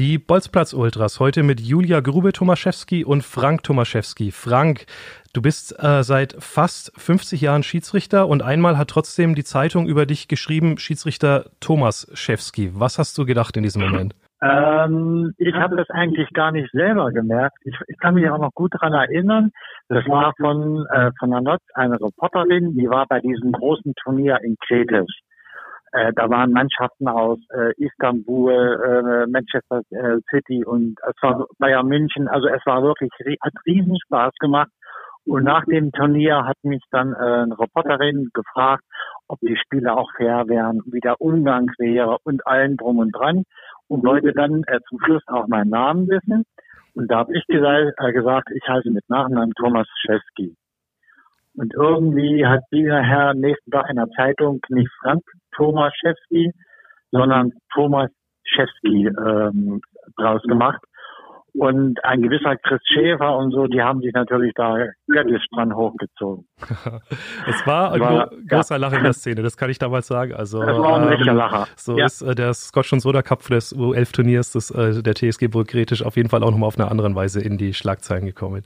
Die Bolzplatz-Ultras heute mit Julia Grube-Tomaszewski und Frank Tomaszewski. Frank, du bist äh, seit fast 50 Jahren Schiedsrichter und einmal hat trotzdem die Zeitung über dich geschrieben, Schiedsrichter Tomaszewski. Was hast du gedacht in diesem Moment? Ähm, ich habe das eigentlich gar nicht selber gemerkt. Ich, ich kann mich auch noch gut daran erinnern. Das war von, äh, von der Notz eine Reporterin, die war bei diesem großen Turnier in Kretis. Äh, da waren Mannschaften aus äh, Istanbul, äh, Manchester äh, City und es war Bayern München. Also es war wirklich, hat riesen Spaß gemacht. Und nach dem Turnier hat mich dann äh, eine Reporterin gefragt, ob die Spiele auch fair wären, wie der Umgang wäre und allen drum und dran. Und wollte dann äh, zum Schluss auch meinen Namen wissen. Und da habe ich gesagt, gesagt, ich heiße mit Nachnamen Thomas Schewski. Und irgendwie hat dieser Herr nächsten Tag in der Zeitung nicht Frank Tomaszewski, sondern Thomas Schewski ähm, draus gemacht. Und ein gewisser Chris Schäfer und so, die haben sich natürlich da göttlich dran hochgezogen. es war ein war, großer ja. Lacher in der Szene, das kann ich damals sagen. Also, das war ein ähm, Lacher. So ja. ist äh, der Scotch und Soda Cup des U11-Turniers des, äh, der TSG Burgretisch auf jeden Fall auch nochmal auf eine andere Weise in die Schlagzeilen gekommen.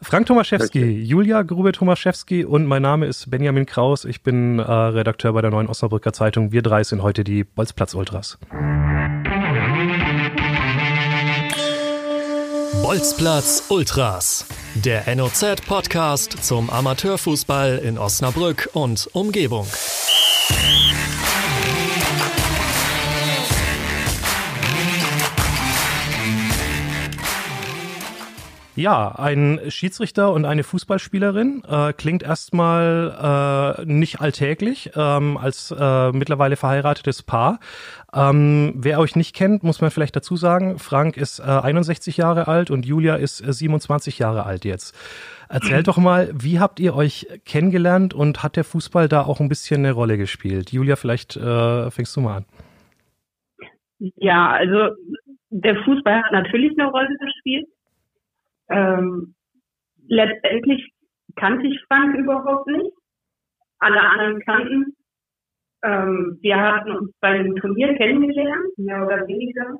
Frank Tomaszewski, Richtig. Julia Grube Tomaszewski und mein Name ist Benjamin Kraus. Ich bin äh, Redakteur bei der Neuen Osnabrücker Zeitung. Wir drei sind heute die Bolzplatz Bolzplatz Ultras, der NOZ-Podcast zum Amateurfußball in Osnabrück und Umgebung. Ja, ein Schiedsrichter und eine Fußballspielerin äh, klingt erstmal äh, nicht alltäglich ähm, als äh, mittlerweile verheiratetes Paar. Ähm, wer euch nicht kennt, muss man vielleicht dazu sagen, Frank ist äh, 61 Jahre alt und Julia ist äh, 27 Jahre alt jetzt. Erzählt doch mal, wie habt ihr euch kennengelernt und hat der Fußball da auch ein bisschen eine Rolle gespielt? Julia, vielleicht äh, fängst du mal an. Ja, also der Fußball hat natürlich eine Rolle gespielt. Ähm, letztendlich kannte ich Frank überhaupt nicht. Alle anderen kannten. Ähm, wir hatten uns beim Turnier kennengelernt, mehr oder weniger.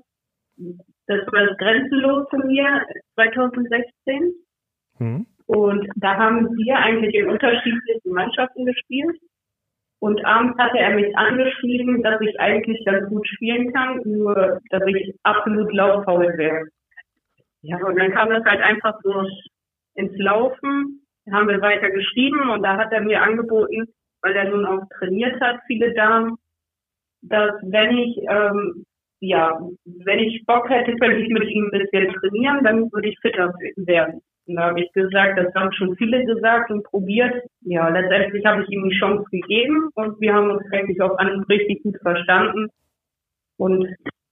Das war das Grenzenlos-Turnier 2016. Mhm. Und da haben wir eigentlich in unterschiedlichen Mannschaften gespielt. Und abends hatte er mich angeschrieben, dass ich eigentlich ganz gut spielen kann, nur dass ich absolut lauffaul wäre. Ja, und dann kam das halt einfach so ins Laufen. Da haben wir weiter geschrieben und da hat er mir angeboten, weil er nun auch trainiert hat, viele Damen, dass wenn ich, ähm, ja, wenn ich Bock hätte, könnte ich mit ihm ein bisschen trainieren, dann würde ich fitter werden. Und da habe ich gesagt, das haben schon viele gesagt und probiert. Ja, letztendlich habe ich ihm die Chance gegeben und wir haben uns eigentlich auch an richtig gut verstanden. Und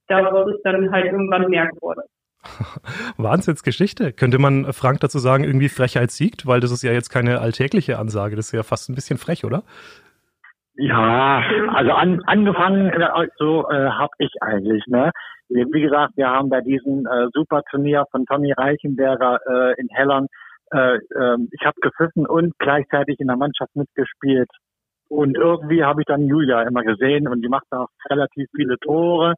daraus ist dann halt irgendwann mehr geworden. Wahnsinnsgeschichte. Könnte man Frank dazu sagen, irgendwie Frechheit siegt? Weil das ist ja jetzt keine alltägliche Ansage. Das ist ja fast ein bisschen frech, oder? Ja, also an, angefangen äh, so äh, habe ich eigentlich. Ne? Wie gesagt, wir haben bei diesem äh, Superturnier von Tommy Reichenberger äh, in Hellern, äh, äh, ich habe gepfiffen und gleichzeitig in der Mannschaft mitgespielt. Und irgendwie habe ich dann Julia immer gesehen und die macht auch relativ viele Tore.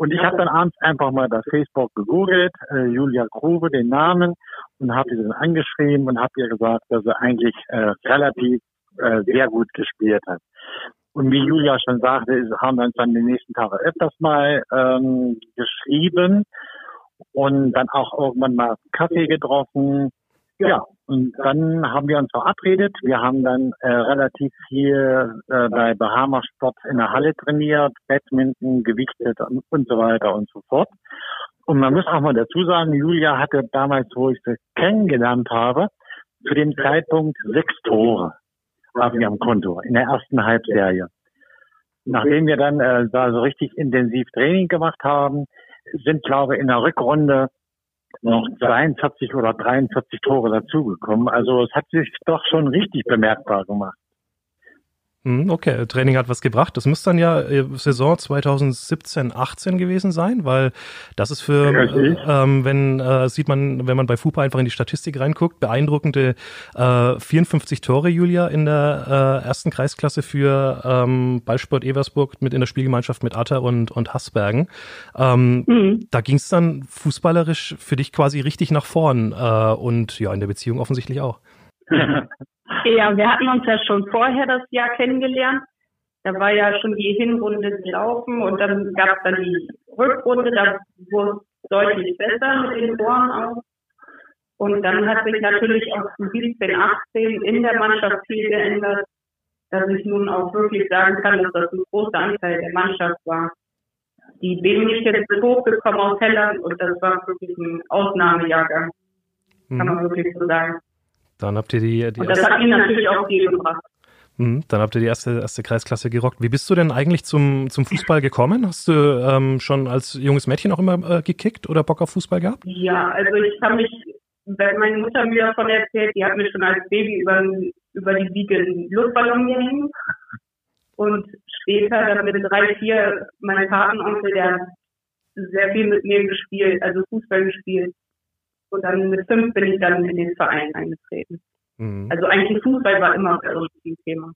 Und ich habe dann abends einfach mal bei Facebook gegoogelt, äh, Julia Grube, den Namen, und habe sie dann angeschrieben und habe ihr gesagt, dass sie eigentlich äh, relativ äh, sehr gut gespielt hat. Und wie Julia schon sagte, haben wir uns dann die nächsten Tage öfters mal ähm, geschrieben und dann auch irgendwann mal Kaffee getroffen. Ja, und dann haben wir uns verabredet. Wir haben dann äh, relativ viel äh, bei Bahama Sport in der Halle trainiert, Badminton, gewichtet und, und so weiter und so fort. Und man muss auch mal dazu sagen, Julia hatte damals, wo ich sie kennengelernt habe, zu dem Zeitpunkt sechs Tore auf ihrem Konto in der ersten Halbserie. Nachdem wir dann äh, da so richtig intensiv Training gemacht haben, sind, glaube ich, in der Rückrunde noch 42 oder 43 Tore dazugekommen. Also es hat sich doch schon richtig bemerkbar gemacht. Hm, okay, Training hat was gebracht. Das muss dann ja äh, Saison 2017, 18 gewesen sein, weil das ist für, äh, ähm, wenn äh, sieht man, wenn man bei FUPA einfach in die Statistik reinguckt, beeindruckende äh, 54 Tore, Julia, in der äh, ersten Kreisklasse für ähm, Ballsport Eversburg mit in der Spielgemeinschaft mit Atta und, und Hassbergen. Ähm, mhm. Da ging es dann fußballerisch für dich quasi richtig nach vorn äh, und ja, in der Beziehung offensichtlich auch. Ja, wir hatten uns ja schon vorher das Jahr kennengelernt. Da war ja schon die Hinrunde gelaufen und dann gab es dann die Rückrunde, da wurde es deutlich besser mit den Toren auch. Und dann hat sich natürlich auch 17, 18 in der Mannschaft viel geändert, dass ich nun auch wirklich sagen kann, dass das ein großer Anteil der Mannschaft war. Die bin ich jetzt hochgekommen aus Helland und das war wirklich ein Ausnahmejahrgang. Kann man mhm. wirklich so sagen. Dann habt ihr die, die Und das hat ihn natürlich auch viel gebracht. Mhm, dann habt ihr die erste, erste Kreisklasse gerockt. Wie bist du denn eigentlich zum, zum Fußball gekommen? Hast du ähm, schon als junges Mädchen auch immer äh, gekickt oder Bock auf Fußball gehabt? Ja, also ich kann mich, wenn meine Mutter mir davon erzählt, die hat mir schon als Baby über, über die Wiege einen Luftballon gehängt. Und später dann mit drei, vier, mein Patenonkel, der hat sehr viel mit mir gespielt, also Fußball gespielt. Und dann mit fünf bin ich dann in den Verein eingetreten. Mhm. Also eigentlich Fußball war immer uns ein Thema.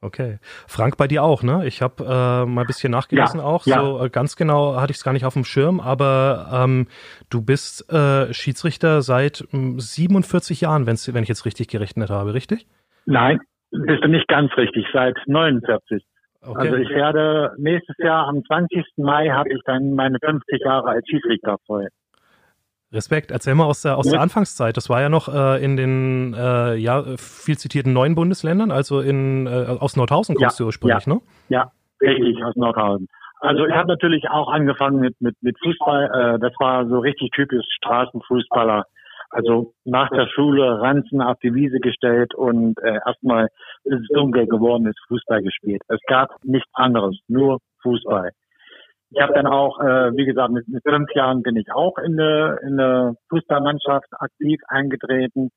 Okay. Frank, bei dir auch, ne? Ich habe äh, mal ein bisschen nachgelesen ja, auch. Ja. So äh, ganz genau hatte ich es gar nicht auf dem Schirm, aber ähm, du bist äh, Schiedsrichter seit 47 hm, Jahren, wenn's, wenn ich jetzt richtig gerechnet habe, richtig? Nein, bist du nicht ganz richtig, seit 49. Okay. Also ich werde nächstes Jahr am 20. Mai habe ich dann meine 50 Jahre als Schiedsrichter voll. Respekt. Erzähl mal aus der, aus der Anfangszeit. Das war ja noch äh, in den äh, ja, viel zitierten neuen Bundesländern, also in, äh, aus Nordhausen kommst ja, du ursprünglich, ja, ne? Ja, richtig, aus Nordhausen. Also ich habe natürlich auch angefangen mit, mit, mit Fußball. Äh, das war so richtig typisch Straßenfußballer. Also nach der Schule Ranzen auf die Wiese gestellt und äh, erstmal, bis es dunkel geworden ist, Fußball gespielt. Es gab nichts anderes, nur Fußball. Ich habe dann auch, äh, wie gesagt, mit, mit fünf Jahren bin ich auch in eine, in eine Fußballmannschaft aktiv eingetreten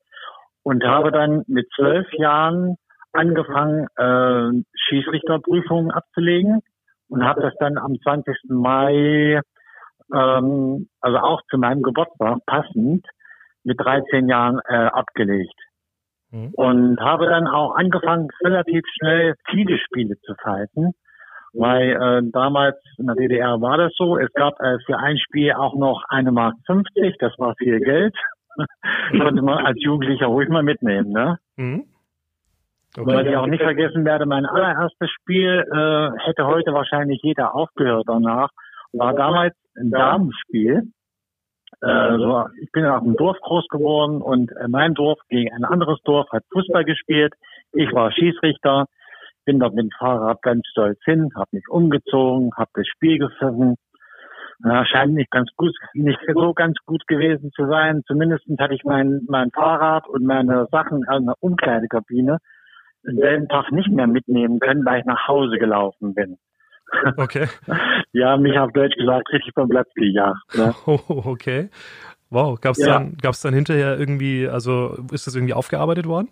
und habe dann mit zwölf Jahren angefangen, äh, Schiedsrichterprüfungen abzulegen und habe das dann am 20. Mai, ähm, also auch zu meinem Geburtstag passend, mit 13 Jahren äh, abgelegt. Mhm. Und habe dann auch angefangen, relativ schnell viele Spiele zu pfeifen weil äh, damals in der DDR war das so. Es gab äh, für ein Spiel auch noch eine Mark 50, das war viel Geld. Konnte man als Jugendlicher ruhig mal mitnehmen, ne? Mhm. Okay. Was ich auch nicht vergessen werde, mein allererstes Spiel äh, hätte heute wahrscheinlich jeder aufgehört danach. War damals ein Damenspiel. Äh, so, ich bin auf dem Dorf groß geworden und äh, mein Dorf gegen ein anderes Dorf hat Fußball gespielt. Ich war Schießrichter bin dort mit dem Fahrrad ganz stolz hin, habe mich umgezogen, habe das Spiel gepfiffen. Ja, scheint nicht ganz gut, nicht so ganz gut gewesen zu sein. Zumindest hatte ich mein, mein Fahrrad und meine Sachen in der Umkleidekabine den selben Tag nicht mehr mitnehmen können, weil ich nach Hause gelaufen bin. Okay. ja, mich auf Deutsch gesagt richtig vom Platz gejagt. Ne? Oh, okay. Wow. Gab's ja. dann, gab's dann hinterher irgendwie, also ist das irgendwie aufgearbeitet worden?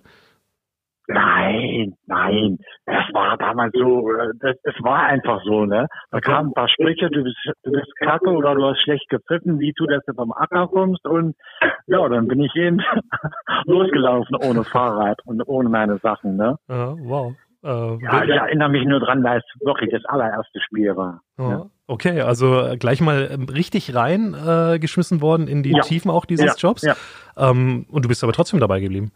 Nein, nein, das war damals so, äh, das, das war einfach so, ne? Da kamen ein paar Sprüche, du bist, du bist kacke oder du hast schlecht gepfiffen, wie du das vom Acker kommst und ja, dann bin ich eben losgelaufen ohne Fahrrad und ohne meine Sachen, ne? Ja, wow. Äh, ja, ich erinnere mich nur dran, weil es wirklich das allererste Spiel war. Ja. Ja. Okay, also gleich mal ähm, richtig rein äh, geschmissen worden in die Tiefen auch dieses Jobs. Ähm, und du bist aber trotzdem dabei geblieben.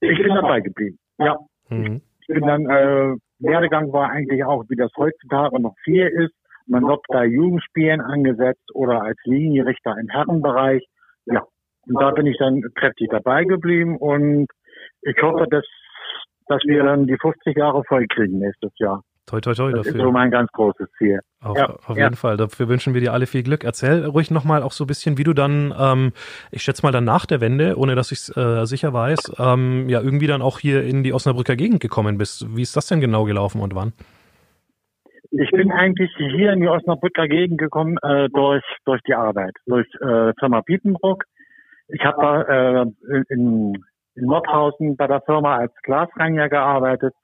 Ich bin dabei geblieben. Ja. Mhm. Ich bin dann, äh, Werdegang war eigentlich auch, wie das heutzutage noch viel ist. Man wird bei Jugendspielen angesetzt oder als Linienrichter im Herrenbereich. Ja. Und da bin ich dann kräftig dabei geblieben und ich hoffe, dass, dass wir dann die 50 Jahre voll kriegen nächstes Jahr. Toi, toi, toi das dafür. ist so mein ganz großes Ziel. Auf, ja, auf jeden Fall. Dafür wünschen wir dir alle viel Glück. Erzähl ruhig nochmal auch so ein bisschen, wie du dann, ähm, ich schätze mal dann nach der Wende, ohne dass ich es äh, sicher weiß, ähm, ja irgendwie dann auch hier in die Osnabrücker Gegend gekommen bist. Wie ist das denn genau gelaufen und wann? Ich bin eigentlich hier in die Osnabrücker Gegend gekommen äh, durch durch die Arbeit, durch äh, Firma Bietenbruck. Ich habe da äh, in, in Nordhausen bei der Firma als Glasreiniger gearbeitet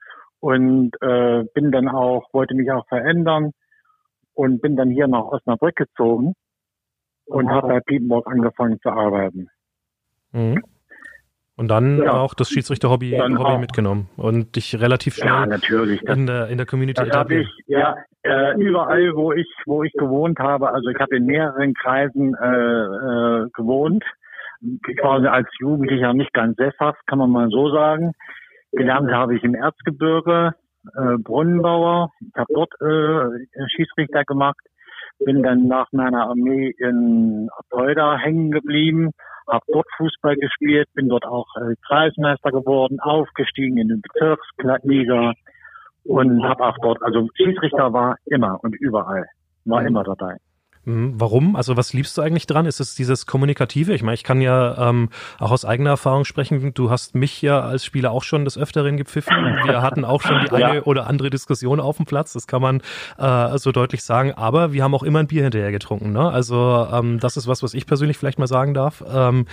und äh, bin dann auch, wollte mich auch verändern und bin dann hier nach Osnabrück gezogen und habe bei Piepenburg angefangen zu arbeiten. Mhm. Und dann ja. auch das Schiedsrichter-Hobby Hobby mitgenommen und dich relativ schnell ja, natürlich. in der in der Community das etabliert. Ich, ja, äh, überall, wo ich wo ich gewohnt habe, also ich habe in mehreren Kreisen äh, äh, gewohnt. War als Jugendlicher nicht ganz sesshaft, kann man mal so sagen. Gelernt habe ich im Erzgebirge, äh, Brunnenbauer. Ich habe dort äh, Schiedsrichter gemacht. Bin dann nach meiner Armee in Apolda hängen geblieben, habe dort Fußball gespielt, bin dort auch äh, Kreismeister geworden, aufgestiegen in den Bezirksliga und habe auch dort, also Schiedsrichter war immer und überall, war mhm. immer dabei. Mhm. Warum? Also was liebst du eigentlich dran? Ist es dieses Kommunikative? Ich meine, ich kann ja ähm, auch aus eigener Erfahrung sprechen. Du hast mich ja als Spieler auch schon des Öfteren gepfiffen. Wir hatten auch schon die eine ja. oder andere Diskussion auf dem Platz. Das kann man äh, so deutlich sagen. Aber wir haben auch immer ein Bier hinterher getrunken. Ne? Also ähm, das ist was, was ich persönlich vielleicht mal sagen darf. Ähm,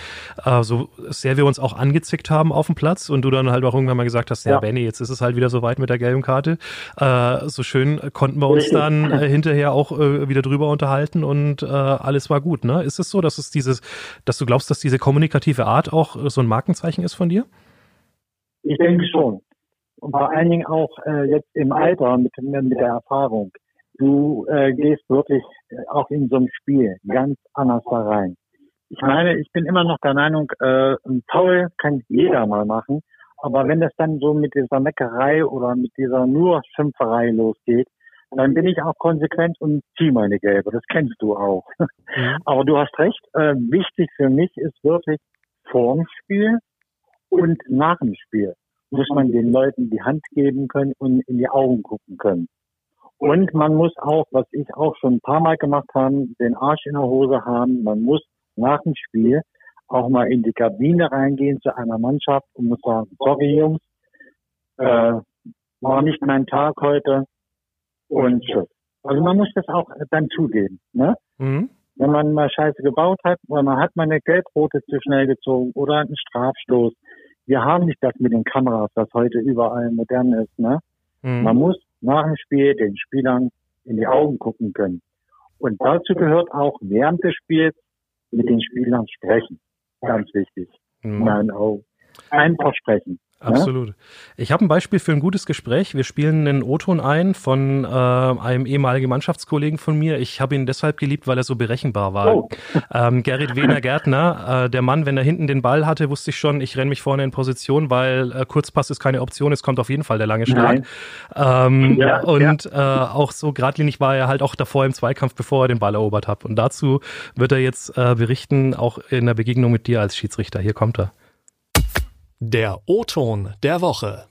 äh, so sehr wir uns auch angezickt haben auf dem Platz und du dann halt auch irgendwann mal gesagt hast, ja, ja Benny, jetzt ist es halt wieder so weit mit der gelben Karte. Äh, so schön konnten wir uns dann äh, hinterher auch äh, wieder drüber unterhalten und äh, alles war gut. Ne? Ist es so, dass es dieses, dass du glaubst, dass diese kommunikative Art auch äh, so ein Markenzeichen ist von dir? Ich denke schon. Und vor allen Dingen auch äh, jetzt im Alter mit, mit der Erfahrung. Du äh, gehst wirklich äh, auch in so einem Spiel ganz anders da rein. Ich meine, ich bin immer noch der Meinung, äh, ein Foul kann jeder mal machen. Aber wenn das dann so mit dieser Meckerei oder mit dieser nur Schimpferei losgeht, dann bin ich auch konsequent und ziehe meine Gelbe. Das kennst du auch. Mhm. Aber du hast recht. Äh, wichtig für mich ist wirklich vorm Spiel und nach dem Spiel muss man den Leuten die Hand geben können und in die Augen gucken können. Und man muss auch, was ich auch schon ein paar Mal gemacht habe, den Arsch in der Hose haben. Man muss nach dem Spiel auch mal in die Kabine reingehen zu einer Mannschaft und muss sagen, sorry Jungs, äh, war nicht mein Tag heute, und Schutz. Also man muss das auch dann zugeben. Ne? Mhm. Wenn man mal Scheiße gebaut hat, weil man hat mal eine Gelbrote zu schnell gezogen oder einen Strafstoß. Wir haben nicht das mit den Kameras, was heute überall modern ist. Ne? Mhm. Man muss nach dem Spiel den Spielern in die Augen gucken können. Und dazu gehört auch während des Spiels mit den Spielern sprechen. Ganz wichtig. Mhm. In meinen Augen. Einfach sprechen. Absolut. Ich habe ein Beispiel für ein gutes Gespräch. Wir spielen einen O-Ton ein von äh, einem ehemaligen Mannschaftskollegen von mir. Ich habe ihn deshalb geliebt, weil er so berechenbar war. Oh. Ähm, Gerrit Wehner Gärtner, äh, der Mann, wenn er hinten den Ball hatte, wusste ich schon, ich renne mich vorne in Position, weil äh, Kurzpass ist keine Option, es kommt auf jeden Fall der lange Schlag. Ähm, ja, und ja. Äh, auch so geradlinig war er halt auch davor im Zweikampf, bevor er den Ball erobert hat. Und dazu wird er jetzt äh, berichten, auch in der Begegnung mit dir als Schiedsrichter. Hier kommt er. Der O-Ton der Woche.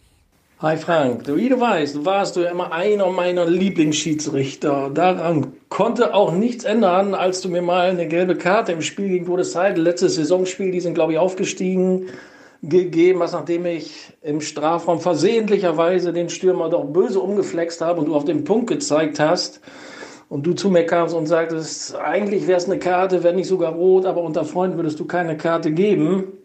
Hi Frank, wie du weißt, warst du ja immer einer meiner Lieblingsschiedsrichter. Daran konnte auch nichts ändern, als du mir mal eine gelbe Karte im Spiel gegen Todesheide, letztes Saisonspiel, die sind glaube ich aufgestiegen, gegeben hast, nachdem ich im Strafraum versehentlicherweise den Stürmer doch böse umgeflext habe und du auf den Punkt gezeigt hast und du zu mir kamst und sagtest, eigentlich wäre es eine Karte, wenn nicht sogar rot, aber unter Freunden würdest du keine Karte geben.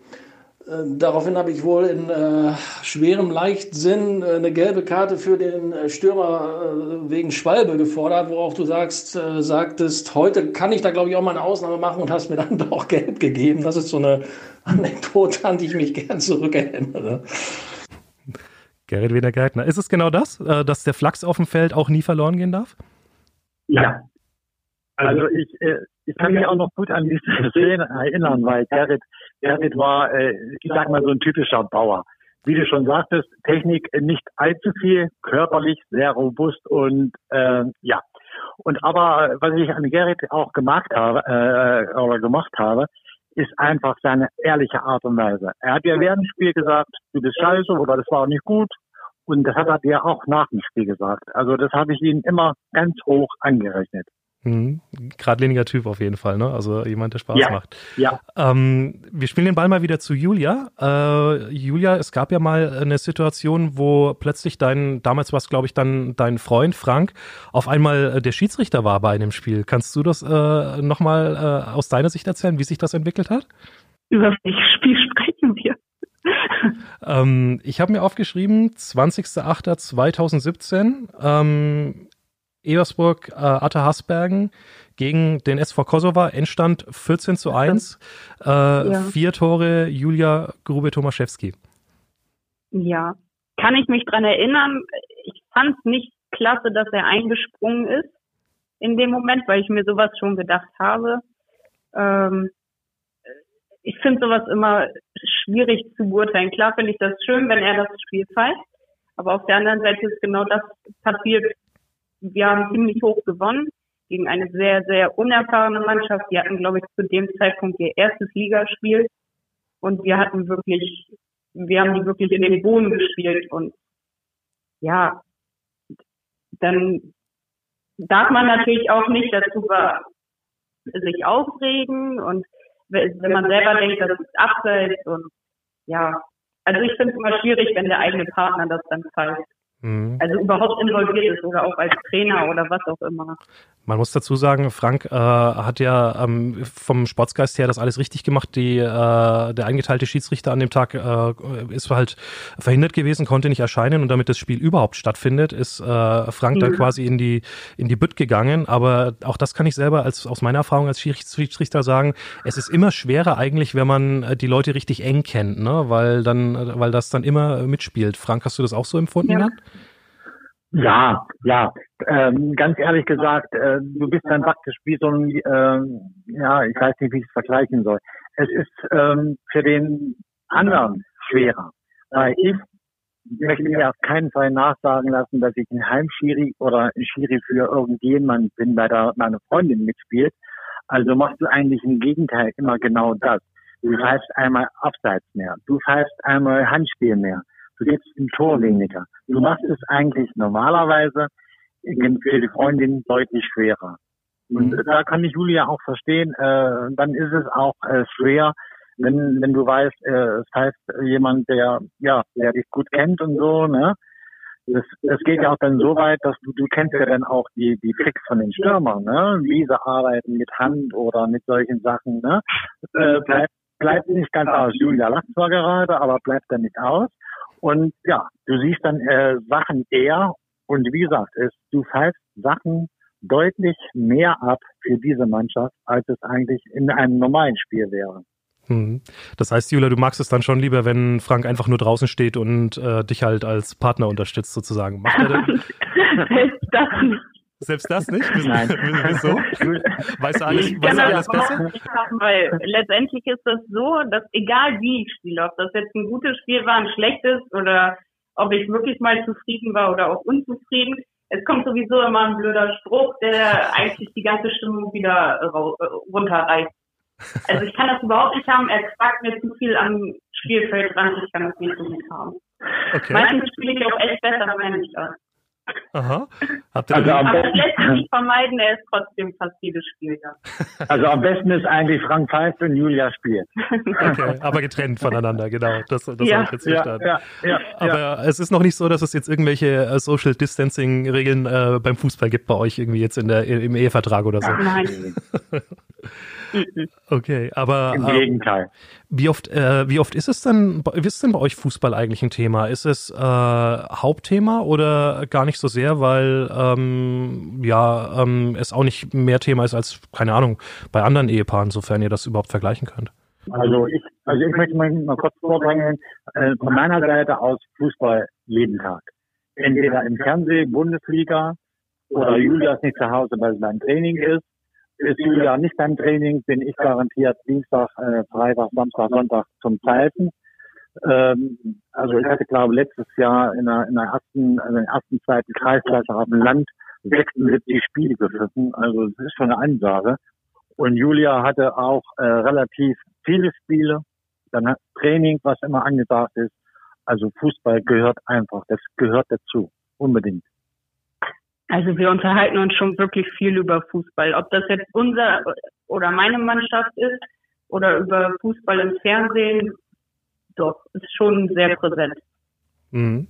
Äh, daraufhin habe ich wohl in äh, schwerem Leichtsinn äh, eine gelbe Karte für den äh, Stürmer äh, wegen Schwalbe gefordert, worauf du sagst, äh, sagtest, heute kann ich da glaube ich auch mal eine Ausnahme machen und hast mir dann doch gelb gegeben. Das ist so eine Anekdote, an die ich mich gern zurückerinnere. Gerrit Wiener Gärtner. Ist es genau das, dass der Flachs auf dem Feld auch nie verloren gehen darf? Ja. Also ich, ich kann mich auch noch gut an diese Szene erinnern, weil Gerrit Gerrit war, äh, ich sag mal, so ein typischer Bauer. Wie du schon sagtest, Technik nicht allzu viel, körperlich sehr robust und äh, ja. Und aber was ich an Gerrit auch gemacht habe äh, oder gemacht habe, ist einfach seine ehrliche Art und Weise. Er hat ja während dem Spiel gesagt, du bist scheiße oder das war nicht gut. Und das hat er dir auch nach dem Spiel gesagt. Also das habe ich ihm immer ganz hoch angerechnet. Mhm. Gradliniger Typ auf jeden Fall, ne? Also jemand, der Spaß ja, macht. Ja. Ähm, wir spielen den Ball mal wieder zu Julia. Äh, Julia, es gab ja mal eine Situation, wo plötzlich dein, damals war es, glaube ich, dann dein Freund Frank, auf einmal äh, der Schiedsrichter war bei einem Spiel. Kannst du das äh, nochmal äh, aus deiner Sicht erzählen, wie sich das entwickelt hat? Über welches Spiel sprechen wir? Ähm, ich habe mir aufgeschrieben, 20.08.2017, ähm, Eversburg, äh, Atta Hasbergen gegen den SV Kosova, Endstand 14 zu 1, äh, ja. vier Tore Julia Grube-Tomaszewski. Ja, kann ich mich dran erinnern. Ich fand es nicht klasse, dass er eingesprungen ist in dem Moment, weil ich mir sowas schon gedacht habe. Ähm, ich finde sowas immer schwierig zu beurteilen. Klar finde ich das schön, wenn er das Spiel pfeift, aber auf der anderen Seite ist genau das passiert. Wir haben ziemlich hoch gewonnen gegen eine sehr, sehr unerfahrene Mannschaft. Die hatten, glaube ich, zu dem Zeitpunkt ihr erstes Ligaspiel und wir hatten wirklich, wir haben die wirklich in den Boden gespielt und ja, dann darf man natürlich auch nicht dazu sich aufregen und wenn man selber denkt, das ist abseits und ja, also ich finde es immer schwierig, wenn der eigene Partner das dann pfeift. Mhm. Also überhaupt involviert ist oder auch als Trainer oder was auch immer. Man muss dazu sagen, Frank äh, hat ja ähm, vom Sportsgeist her das alles richtig gemacht. Die, äh, der eingeteilte Schiedsrichter an dem Tag äh, ist halt verhindert gewesen, konnte nicht erscheinen und damit das Spiel überhaupt stattfindet, ist äh, Frank mhm. dann quasi in die in die Bütt gegangen. Aber auch das kann ich selber als aus meiner Erfahrung als Schiedsrichter sagen. Es ist immer schwerer eigentlich, wenn man äh, die Leute richtig eng kennt, ne? weil dann, weil das dann immer mitspielt. Frank, hast du das auch so empfunden? Ja. Ja, ja. Ähm, ganz ehrlich gesagt, äh, du bist dann praktisch wie so ein, äh, ja, ich weiß nicht, wie ich es vergleichen soll. Es ist ähm, für den anderen schwerer, weil ich möchte mir auf keinen Fall nachsagen lassen, dass ich ein Heimschiri oder ein Schiri für irgendjemand bin, weil da meine Freundin mitspielt. Also machst du eigentlich im Gegenteil immer genau das. Du pfeifst einmal Abseits mehr, du pfeifst einmal Handspiel mehr du gibst ein Tor weniger. Du machst es eigentlich normalerweise für die Freundin deutlich schwerer. Und mhm. da kann ich Julia auch verstehen, äh, dann ist es auch äh, schwer, wenn, wenn du weißt, äh, es heißt jemand, der, ja, der dich gut kennt und so, ne? Das, das geht ja auch dann so weit, dass du, du kennst ja dann auch die, die Tricks von den Stürmern, ne? Wie sie arbeiten mit Hand oder mit solchen Sachen, ne? Äh, bleibt, bleibt nicht ganz aus. Julia lacht zwar gerade, aber bleibt dann nicht aus. Und ja, du siehst dann äh, Sachen eher und wie gesagt, es, du pfeifst Sachen deutlich mehr ab für diese Mannschaft, als es eigentlich in einem normalen Spiel wäre. Hm. Das heißt, Julia, du magst es dann schon lieber, wenn Frank einfach nur draußen steht und äh, dich halt als Partner unterstützt, sozusagen. Macht er das nicht. Selbst das nicht? Nein. Wieso? Weißt du alles, weißt du alles besser? Haben, weil letztendlich ist das so, dass egal wie ich spiele, ob das jetzt ein gutes Spiel war, ein schlechtes oder ob ich wirklich mal zufrieden war oder auch unzufrieden, es kommt sowieso immer ein blöder Spruch, der eigentlich die ganze Stimmung wieder runterreißt. Also ich kann das überhaupt nicht haben. Er quackt mir zu viel am Spielfeld dran. Ich kann das nicht so gut haben. Okay. Meistens spiele ich auch echt besser, wenn ich das. Aha. Habt ihr also am besten, lässt sich vermeiden, er ist trotzdem fast jedes Spiel da. Also am besten ist eigentlich Frank Pfeiffer und Julia spielen. Okay, aber getrennt voneinander, genau. Das, das ja. habe ich jetzt verstanden. Ja, ja, ja, aber ja. es ist noch nicht so, dass es jetzt irgendwelche äh, Social Distancing Regeln äh, beim Fußball gibt bei euch irgendwie jetzt in der, im Ehevertrag oder so. Nein. okay, aber im Gegenteil. Äh, wie oft, äh, wie oft ist es denn, ist denn bei euch Fußball eigentlich ein Thema? Ist es äh, Hauptthema oder gar nicht so sehr, weil ähm, ja ähm, es auch nicht mehr Thema ist als keine Ahnung bei anderen Ehepaaren, sofern ihr das überhaupt vergleichen könnt? Also ich, also ich möchte mal, mal kurz vorbringen, äh, von meiner Seite aus Fußball jeden Tag. Entweder im Fernsehen, Bundesliga oder Julias nicht zu Hause, weil es beim Training ist ist Julia nicht beim Training, bin ich garantiert Dienstag, äh, Freitag, Samstag, Sonntag zum Zeiten. Ähm, also ich hatte, glaube letztes Jahr in der, in der ersten, also in der ersten, zweiten Kreisklasse auf dem Land 76 Spiele gepfiffen. Also das ist schon eine Ansage. Und Julia hatte auch äh, relativ viele Spiele. Dann hat Training, was immer angesagt ist. Also Fußball gehört einfach, das gehört dazu, unbedingt. Also wir unterhalten uns schon wirklich viel über Fußball. Ob das jetzt unser oder meine Mannschaft ist oder über Fußball im Fernsehen, doch, ist schon sehr präsent. Mhm.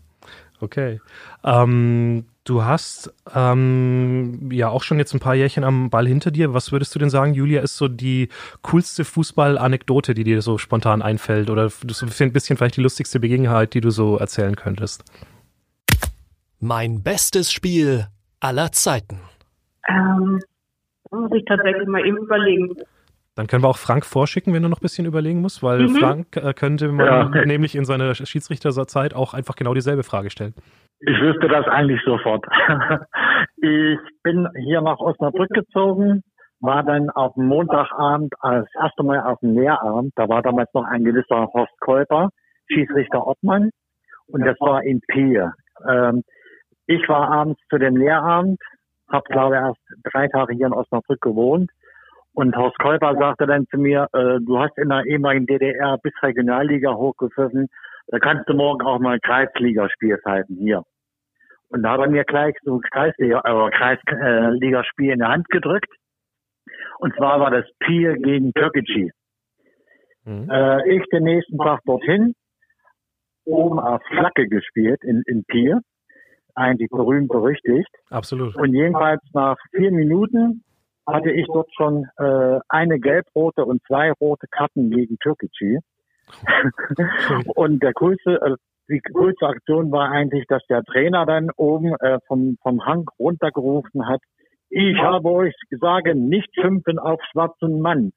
Okay. Ähm, Du hast ähm, ja auch schon jetzt ein paar Jährchen am Ball hinter dir. Was würdest du denn sagen, Julia, ist so die coolste Fußball-Anekdote, die dir so spontan einfällt? Oder so ein bisschen vielleicht die lustigste Begebenheit, die du so erzählen könntest? Mein bestes Spiel aller Zeiten. Ähm, muss ich tatsächlich mal eben überlegen. Dann können wir auch Frank vorschicken, wenn er noch ein bisschen überlegen muss, weil mhm. Frank äh, könnte man ja. nämlich in seiner Schiedsrichterzeit auch einfach genau dieselbe Frage stellen. Ich wüsste das eigentlich sofort. ich bin hier nach Osnabrück gezogen, war dann auf dem Montagabend als erste Mal auf dem Lehrabend. Da war damals noch ein gewisser Horst Kolper, Schiedsrichter Ottmann. Und das war in Pier. Ähm, ich war abends zu dem Lehrabend, habe glaube ich erst drei Tage hier in Osnabrück gewohnt. Und Horst Kolper sagte dann zu mir, äh, du hast in der ehemaligen DDR bis Regionalliga hochgepfiffen, da kannst du morgen auch mal Kreisligaspielzeiten hier. Und da hat er mir gleich so Kreisliga, äh, Kreisligaspiel in der Hand gedrückt. Und zwar war das Pier gegen Türkgücü. Mhm. Äh, ich den nächsten Tag dorthin, oben auf Flagge gespielt in, in Pier. Eigentlich berühmt berüchtigt. Absolut. Und jedenfalls nach vier Minuten hatte ich dort schon äh, eine gelb-rote und zwei rote Karten gegen Türkgücü. und der größte, äh, die größte Aktion war eigentlich, dass der Trainer dann oben äh, vom, vom Hang runtergerufen hat, ich habe euch gesagt, nicht schimpfen auf schwarzen Mann.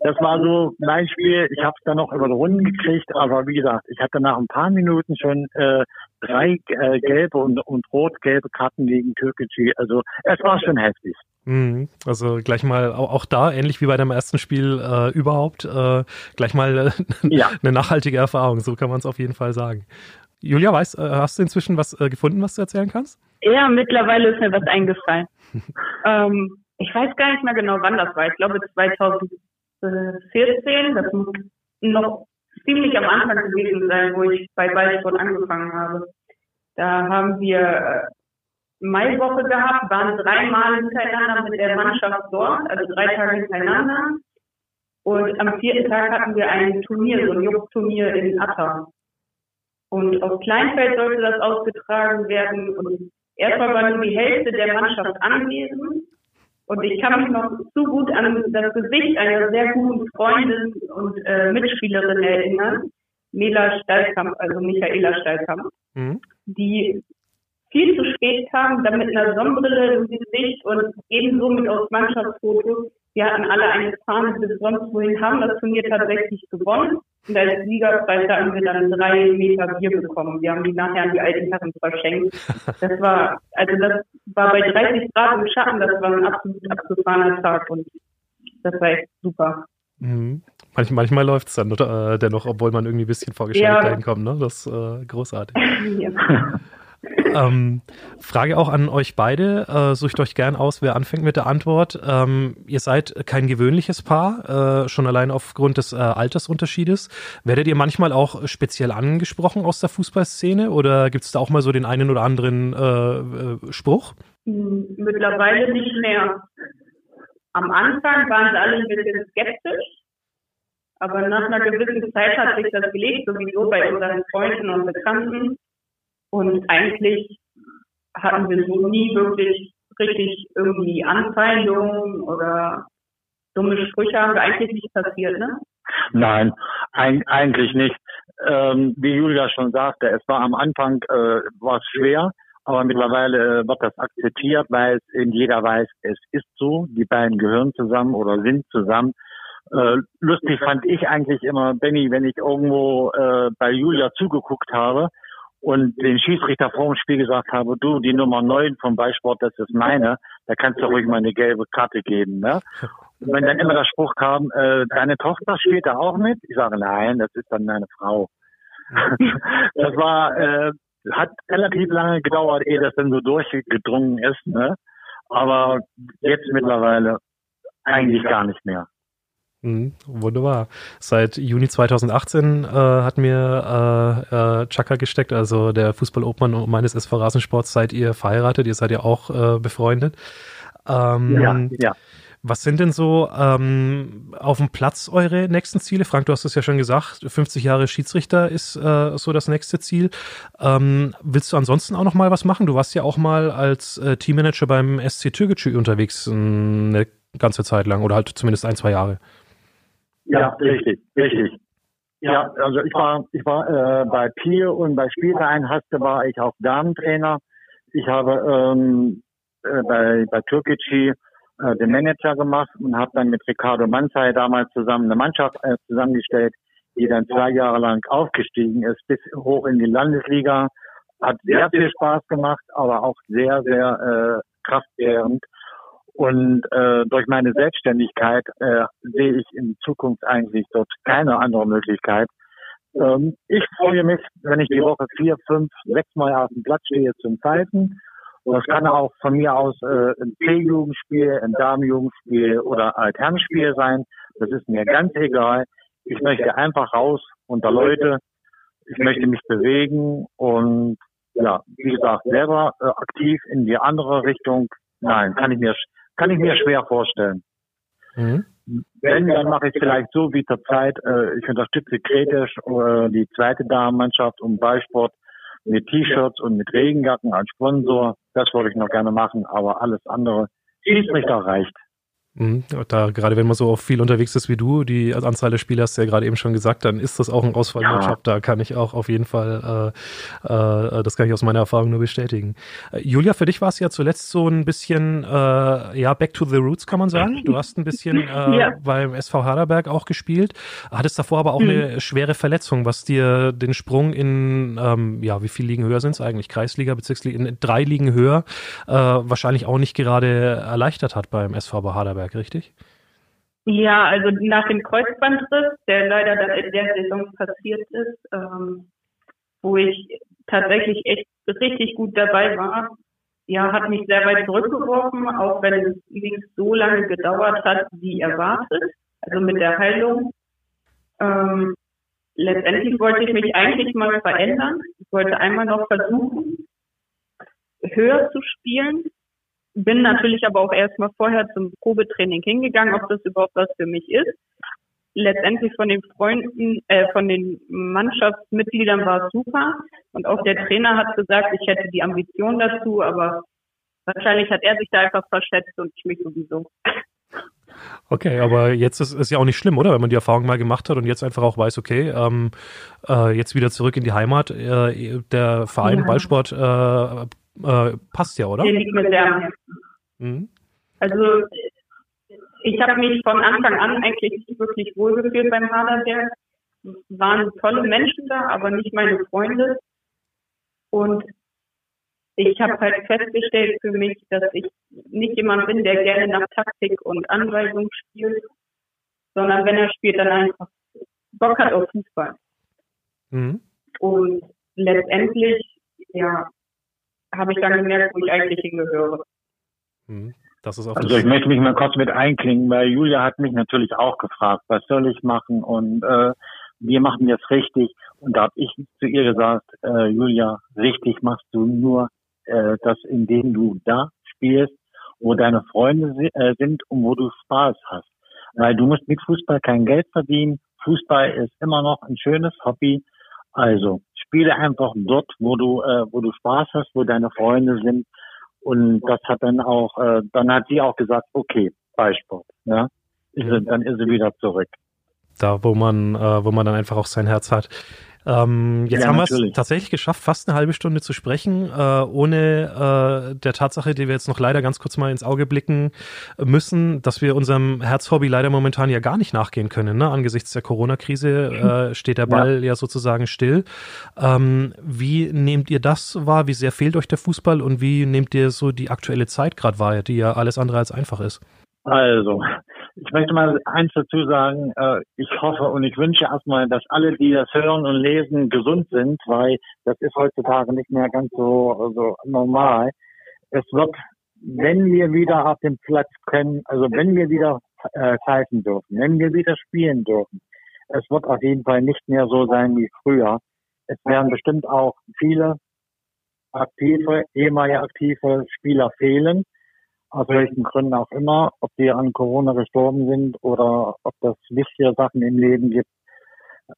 Das war so mein Spiel. Ich habe es dann noch über die Runden gekriegt, aber wie gesagt, ich hatte nach ein paar Minuten schon äh, drei äh, gelbe und, und rot-gelbe Karten gegen Türkgücü. Also es war schon heftig. Mhm. Also gleich mal auch, auch da, ähnlich wie bei deinem ersten Spiel äh, überhaupt, äh, gleich mal äh, ja. eine nachhaltige Erfahrung, so kann man es auf jeden Fall sagen. Julia, weißt, äh, hast du inzwischen was äh, gefunden, was du erzählen kannst? Ja, mittlerweile ist mir was eingefallen. ähm, ich weiß gar nicht mehr genau, wann das war. Ich glaube 2014, das muss noch ziemlich am Anfang gewesen sein, wo ich bei Ballsport angefangen habe. Da haben wir äh, Maiwoche gehabt, waren dreimal hintereinander mit der Mannschaft dort, also drei Tage hintereinander. Und am vierten Tag hatten wir ein Turnier, so ein Jugendturnier in Atta. Und auf Kleinfeld sollte das ausgetragen werden. Und erstmal war nur die Hälfte der Mannschaft anwesend. Und ich kann mich noch zu gut an das Gesicht einer sehr guten Freundin und äh, Mitspielerin erinnern, Mela Steilkamp, also Michaela Steilkamp, mhm. die viel zu spät kam, dann mit einer Sonnenbrille im Gesicht und ebenso mit aus Mannschaftsfotos. Wir hatten alle eine Fahne bis sonst wohin, haben das Turnier tatsächlich gewonnen. Und als Siegerpreis haben wir dann drei Meter Bier bekommen. Wir haben die nachher an die alten Herren verschenkt. Das war, also das war bei 30 Grad im Schatten, das war ein absolut abgefahrener Tag und das war echt super. Mhm. Manch, manchmal läuft es dann äh, dennoch, obwohl man irgendwie ein bisschen vorgestellt ja. reinkommt, ne? Das ist äh, großartig. ja. Ähm, Frage auch an euch beide. Äh, sucht euch gern aus, wer anfängt mit der Antwort. Ähm, ihr seid kein gewöhnliches Paar, äh, schon allein aufgrund des äh, Altersunterschiedes. Werdet ihr manchmal auch speziell angesprochen aus der Fußballszene oder gibt es da auch mal so den einen oder anderen äh, äh, Spruch? Mittlerweile nicht mehr. Am Anfang waren sie alle ein bisschen skeptisch, aber nach einer gewissen Zeit hat sich das gelegt, sowieso bei unseren Freunden und Bekannten. Und eigentlich hatten wir so nie wirklich richtig irgendwie Anfeindungen oder dumme Sprüche haben wir eigentlich nicht passiert, ne? Nein, ein, eigentlich nicht. Ähm, wie Julia schon sagte, es war am Anfang äh, war schwer, aber mittlerweile äh, wird das akzeptiert, weil es in jeder weiß, es ist so, die beiden gehören zusammen oder sind zusammen. Äh, lustig fand ich eigentlich immer, Benny, wenn ich irgendwo äh, bei Julia zugeguckt habe, und den Schiedsrichter vor dem Spiel gesagt habe, du, die Nummer 9 vom Beisport, das ist meine, da kannst du ruhig mal eine gelbe Karte geben. Ne? Und wenn dann immer der Spruch kam, äh, deine Tochter spielt da auch mit? Ich sage, nein, das ist dann meine Frau. das war, äh, hat relativ lange gedauert, ehe das dann so durchgedrungen ist. Ne? Aber jetzt mittlerweile eigentlich gar nicht mehr. Mhm, wunderbar. Seit Juni 2018 äh, hat mir äh, äh, Chaka gesteckt, also der Fußballobmann meines SV Rasensports. Seid ihr verheiratet? Ihr seid ja auch äh, befreundet. Ähm, ja, ja. Was sind denn so ähm, auf dem Platz eure nächsten Ziele? Frank, du hast es ja schon gesagt, 50 Jahre Schiedsrichter ist äh, so das nächste Ziel. Ähm, willst du ansonsten auch noch mal was machen? Du warst ja auch mal als äh, Teammanager beim SC Türkgücü unterwegs eine ganze Zeit lang oder halt zumindest ein, zwei Jahre. Ja, richtig, richtig. Ja, also ich war, ich war äh, bei Pier und bei Spielverein Haste war ich auch Damentrainer. Ich habe ähm, äh, bei, bei Türkgücü äh, den Manager gemacht und habe dann mit Ricardo Manzai damals zusammen eine Mannschaft äh, zusammengestellt, die dann zwei Jahre lang aufgestiegen ist bis hoch in die Landesliga. Hat sehr viel Spaß gemacht, aber auch sehr, sehr äh, kraftzehrend. Und äh, durch meine Selbstständigkeit äh, sehe ich in Zukunft eigentlich dort keine andere Möglichkeit. Ähm, ich freue mich, wenn ich die Woche vier, fünf, sechs Mal auf dem Platz stehe zum Pfeifen und das kann auch von mir aus äh, ein C-Jugendspiel, ein Damenjugendspiel oder Alternspiel sein. Das ist mir ganz egal. Ich möchte einfach raus unter Leute. Ich möchte mich bewegen und ja, wie gesagt, selber äh, aktiv in die andere Richtung. Nein, kann ich mir kann ich mir schwer vorstellen. Mhm. Wenn, dann mache ich vielleicht so wie zur Zeit. Äh, ich unterstütze kritisch äh, die zweite Damenmannschaft um Ballsport mit T-Shirts und mit Regenjacken als Sponsor. Das wollte ich noch gerne machen, aber alles andere Schiedsrichter reicht. Mhm. Da, gerade wenn man so viel unterwegs ist wie du, die Anzahl der Spieler hast du ja gerade eben schon gesagt, dann ist das auch ein Ausfallmatchup. Ja. Da kann ich auch auf jeden Fall, äh, äh, das kann ich aus meiner Erfahrung nur bestätigen. Äh, Julia, für dich war es ja zuletzt so ein bisschen, äh, ja, back to the roots, kann man sagen. Du hast ein bisschen äh, ja. beim SV Haderberg auch gespielt, hattest davor aber auch mhm. eine schwere Verletzung, was dir den Sprung in, ähm, ja, wie viele Ligen höher sind es eigentlich? Kreisliga, Bezirksliga, in drei Ligen höher, äh, wahrscheinlich auch nicht gerade erleichtert hat beim SV Haderberg. Nürnberg, richtig? Ja, also nach dem Kreuzbandriss, der leider dann in der Saison passiert ist, ähm, wo ich tatsächlich echt richtig gut dabei war, ja, hat mich sehr weit zurückgeworfen, auch wenn es nicht so lange gedauert hat, wie erwartet, also mit der Heilung. Ähm, letztendlich wollte ich mich eigentlich mal verändern. Ich wollte einmal noch versuchen, höher zu spielen, bin natürlich aber auch erstmal vorher zum Probetraining hingegangen, ob das überhaupt was für mich ist. Letztendlich von den Freunden, äh, von den Mannschaftsmitgliedern war es super. Und auch der Trainer hat gesagt, ich hätte die Ambition dazu, aber wahrscheinlich hat er sich da einfach verschätzt und ich mich sowieso. Okay, aber jetzt ist es ja auch nicht schlimm, oder? Wenn man die Erfahrung mal gemacht hat und jetzt einfach auch weiß, okay, ähm, äh, jetzt wieder zurück in die Heimat. Äh, der Verein ja. Ballsport äh, äh, passt ja, oder? Der liegt mir sehr mhm. Also ich habe mich von Anfang an eigentlich nicht wirklich wohlgefühlt beim Haderberg. Es waren tolle Menschen da, aber nicht meine Freunde. Und ich habe halt festgestellt für mich, dass ich nicht jemand bin, der gerne nach Taktik und Anweisung spielt, sondern wenn er spielt, dann einfach Bock hat auf Fußball. Mhm. Und letztendlich, ja, habe ich dann gemerkt, wo ich eigentlich hingehöre. Hm, also ich möchte mich mal kurz mit einklingen, weil Julia hat mich natürlich auch gefragt, was soll ich machen und äh, wir machen jetzt richtig. Und da habe ich zu ihr gesagt, äh, Julia, richtig machst du nur äh, das, indem du da spielst, wo deine Freunde äh, sind und wo du Spaß hast. Weil du musst mit Fußball kein Geld verdienen. Fußball ist immer noch ein schönes Hobby. Also spiele einfach dort, wo du, äh, wo du Spaß hast, wo deine Freunde sind. Und das hat dann auch, äh, dann hat sie auch gesagt, okay, Ballsport, ja. Ist sie, dann ist sie wieder zurück. Da, wo man, äh, wo man dann einfach auch sein Herz hat. Ähm, jetzt ja, haben wir es tatsächlich geschafft, fast eine halbe Stunde zu sprechen, äh, ohne äh, der Tatsache, die wir jetzt noch leider ganz kurz mal ins Auge blicken müssen, dass wir unserem Herzhobby leider momentan ja gar nicht nachgehen können. Ne? Angesichts der Corona-Krise äh, steht der Ball ja, ja sozusagen still. Ähm, wie nehmt ihr das wahr? Wie sehr fehlt euch der Fußball und wie nehmt ihr so die aktuelle Zeit gerade wahr, die ja alles andere als einfach ist? Also, ich möchte mal eins dazu sagen. Äh, ich hoffe und ich wünsche erstmal, dass alle, die das hören und lesen, gesund sind, weil das ist heutzutage nicht mehr ganz so, so normal. Es wird, wenn wir wieder auf dem Platz können, also wenn wir wieder äh, dürfen, wenn wir wieder spielen dürfen, es wird auf jeden Fall nicht mehr so sein wie früher. Es werden bestimmt auch viele aktive, ehemalige aktive Spieler fehlen. Aus welchen Gründen auch immer, ob die an Corona gestorben sind oder ob das wichtige Sachen im Leben gibt.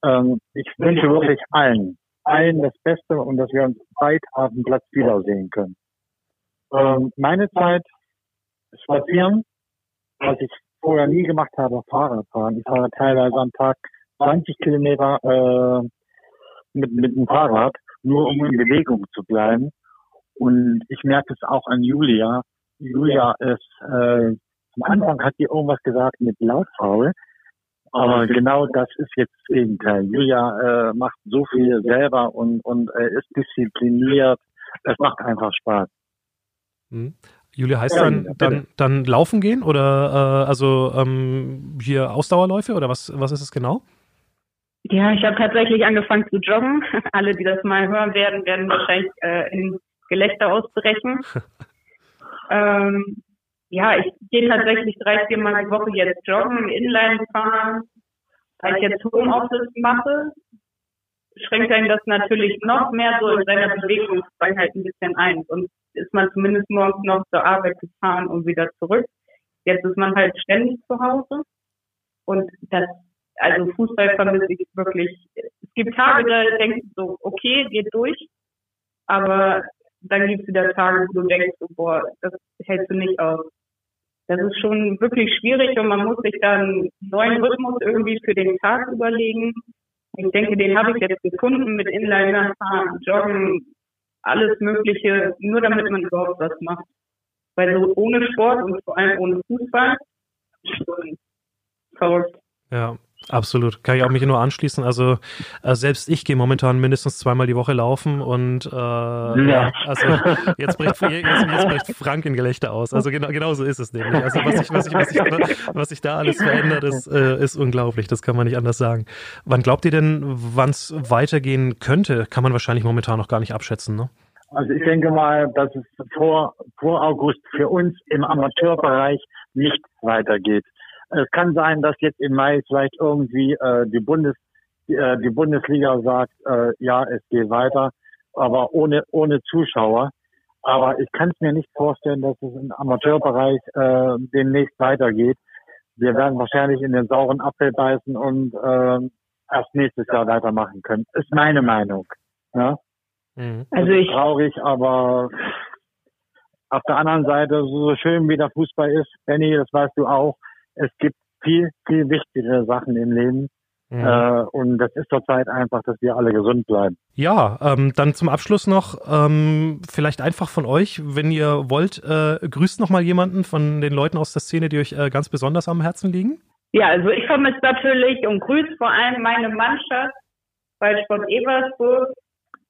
Ähm, ich wünsche wirklich allen, allen das Beste und dass wir uns bald auf dem Platz wiedersehen können. Ähm, meine Zeit spazieren, was ich vorher nie gemacht habe, Fahrradfahren. Ich fahre teilweise am Tag 20 Kilometer äh, mit, mit dem Fahrrad, nur um in Bewegung zu bleiben. Und ich merke es auch an Julia. Julia ist, äh, am Anfang hat sie irgendwas gesagt mit lautfaul. Aber genau das ist jetzt das Gegenteil. Julia äh, macht so viel selber und, und äh, ist diszipliniert. Es macht einfach Spaß. Hm. Julia heißt dann, ja, dann, dann laufen gehen oder äh, also ähm, hier Ausdauerläufe oder was, was ist es genau? Ja, ich habe tatsächlich angefangen zu joggen. Alle, die das mal hören werden, werden wahrscheinlich äh, in Gelächter ausbrechen. ähm, ja, ich gehe tatsächlich drei, vier Mal die Woche jetzt joggen, Inline fahren. Da ich jetzt Homeoffice mache, schränkt einen das natürlich noch mehr so in seiner Bewegungsfreiheit ein bisschen ein. Und ist man zumindest morgens noch zur Arbeit gefahren und wieder zurück. Jetzt ist man halt ständig zu Hause. Und das, also Fußball vermisse ich wirklich. Es gibt Tage, da denkst du so, okay, geht durch. Aber dann gibt es wieder Tage, wo du denkst, so, boah, das hältst du nicht aus. Das ist schon wirklich schwierig und man muss sich dann einen neuen Rhythmus irgendwie für den Tag überlegen. Ich denke, den habe ich jetzt gefunden mit Inliner fahren, Joggen, alles Mögliche, nur damit man überhaupt was macht. Weil so ohne Sport und vor allem ohne Fußball schon verrückt. Ja, Absolut, kann ich auch mich nur anschließen. Also äh, selbst ich gehe momentan mindestens zweimal die Woche laufen und äh, ja. also jetzt bricht, jetzt, jetzt bricht Frank in Gelächter aus. Also genau, genau so ist es nämlich. Also was sich was ich, was ich, was ich da alles verändert, ist, äh, ist unglaublich. Das kann man nicht anders sagen. Wann glaubt ihr denn, wann es weitergehen könnte? Kann man wahrscheinlich momentan noch gar nicht abschätzen, ne? Also ich denke mal, dass es vor, vor August für uns im Amateurbereich nicht weitergeht. Es kann sein, dass jetzt im Mai vielleicht irgendwie äh, die, Bundes, äh, die Bundesliga sagt, äh, ja, es geht weiter, aber ohne, ohne Zuschauer. Aber ich kann es mir nicht vorstellen, dass es im Amateurbereich äh, demnächst weitergeht. Wir werden wahrscheinlich in den sauren Apfel beißen und äh, erst nächstes Jahr weitermachen können. Ist meine Meinung. Ja? Mhm. Also ich traurig, aber auf der anderen Seite, so schön wie der Fußball ist, Benny, das weißt du auch, es gibt viel, viel wichtigere Sachen im Leben. Mhm. Äh, und das ist zurzeit einfach, dass wir alle gesund bleiben. Ja, ähm, dann zum Abschluss noch ähm, vielleicht einfach von euch, wenn ihr wollt, äh, grüßt noch mal jemanden von den Leuten aus der Szene, die euch äh, ganz besonders am Herzen liegen. Ja, also ich vermisse natürlich und grüße vor allem meine Mannschaft bei Sport Eversburg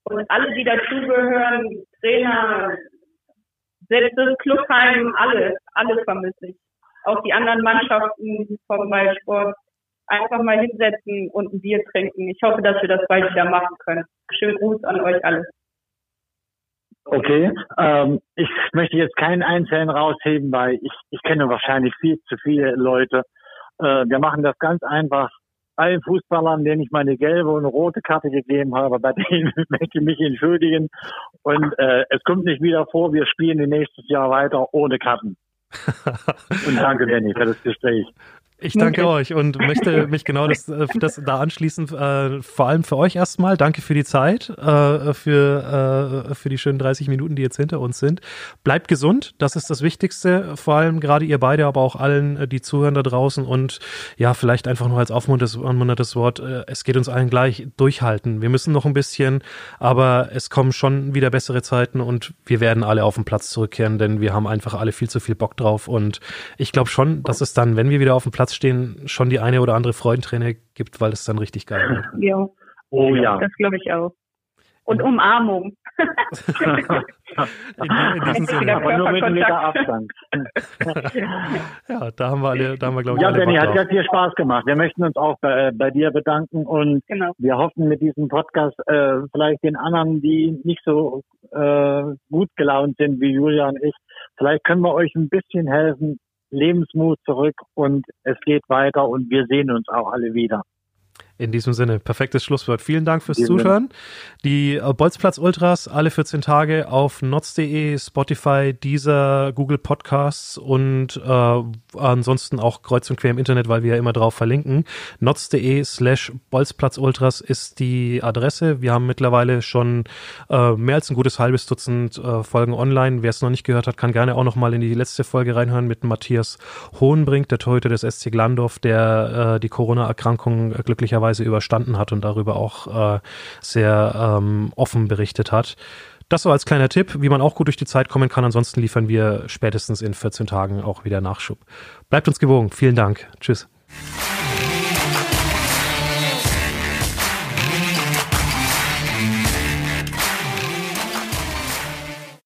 und alle, die dazugehören, Trainer, selbst das Clubheim, alle, alle vermisse ich auch die anderen Mannschaften vom Ballsport einfach mal hinsetzen und ein Bier trinken. Ich hoffe, dass wir das bald wieder machen können. Schönen Gruß an euch alle. Okay, ähm, ich möchte jetzt keinen Einzelnen rausheben, weil ich, ich kenne wahrscheinlich viel zu viele Leute. Äh, wir machen das ganz einfach. Allen Fußballern, denen ich meine gelbe und rote Karte gegeben habe, bei denen möchte ich mich entschuldigen. Und äh, es kommt nicht wieder vor, wir spielen nächstes Jahr weiter ohne Karten. Und danke, Danny, für das Gespräch. Ich danke okay. euch und möchte mich genau das, äh, das da anschließen. Äh, vor allem für euch erstmal. Danke für die Zeit, äh, für, äh, für die schönen 30 Minuten, die jetzt hinter uns sind. Bleibt gesund, das ist das Wichtigste. Vor allem gerade ihr beide, aber auch allen, äh, die zuhören da draußen. Und ja, vielleicht einfach nur als aufmunterndes Wort. Äh, es geht uns allen gleich durchhalten. Wir müssen noch ein bisschen, aber es kommen schon wieder bessere Zeiten und wir werden alle auf den Platz zurückkehren, denn wir haben einfach alle viel zu viel Bock drauf. Und ich glaube schon, dass es dann, wenn wir wieder auf dem Platz Platz stehen, schon die eine oder andere Freudenträne gibt, weil es dann richtig geil wird. Ja. Oh ja. Das glaube ich auch. Und Umarmung. in, in diesem Sinne. Aber nur mit einem Meter Abstand. ja, da haben wir alle, da haben wir, glaube ich, Ja, Benny, hat ganz viel Spaß gemacht. Wir möchten uns auch bei, bei dir bedanken und genau. wir hoffen mit diesem Podcast äh, vielleicht den anderen, die nicht so äh, gut gelaunt sind wie Julia und ich, vielleicht können wir euch ein bisschen helfen, Lebensmut zurück und es geht weiter und wir sehen uns auch alle wieder. In diesem Sinne, perfektes Schlusswort. Vielen Dank fürs Zuhören. Die äh, Bolzplatz Ultras alle 14 Tage auf notz.de, Spotify, Deezer, Google Podcasts und äh, ansonsten auch kreuz und quer im Internet, weil wir ja immer drauf verlinken. notz.de slash Bolzplatz Ultras ist die Adresse. Wir haben mittlerweile schon äh, mehr als ein gutes halbes Dutzend äh, Folgen online. Wer es noch nicht gehört hat, kann gerne auch noch mal in die letzte Folge reinhören mit Matthias Hohenbrink, der Torhüter des SC Glandorf, der äh, die Corona-Erkrankung glücklicherweise Weise überstanden hat und darüber auch äh, sehr ähm, offen berichtet hat. Das so als kleiner Tipp, wie man auch gut durch die Zeit kommen kann. Ansonsten liefern wir spätestens in 14 Tagen auch wieder Nachschub. Bleibt uns gewogen. Vielen Dank. Tschüss.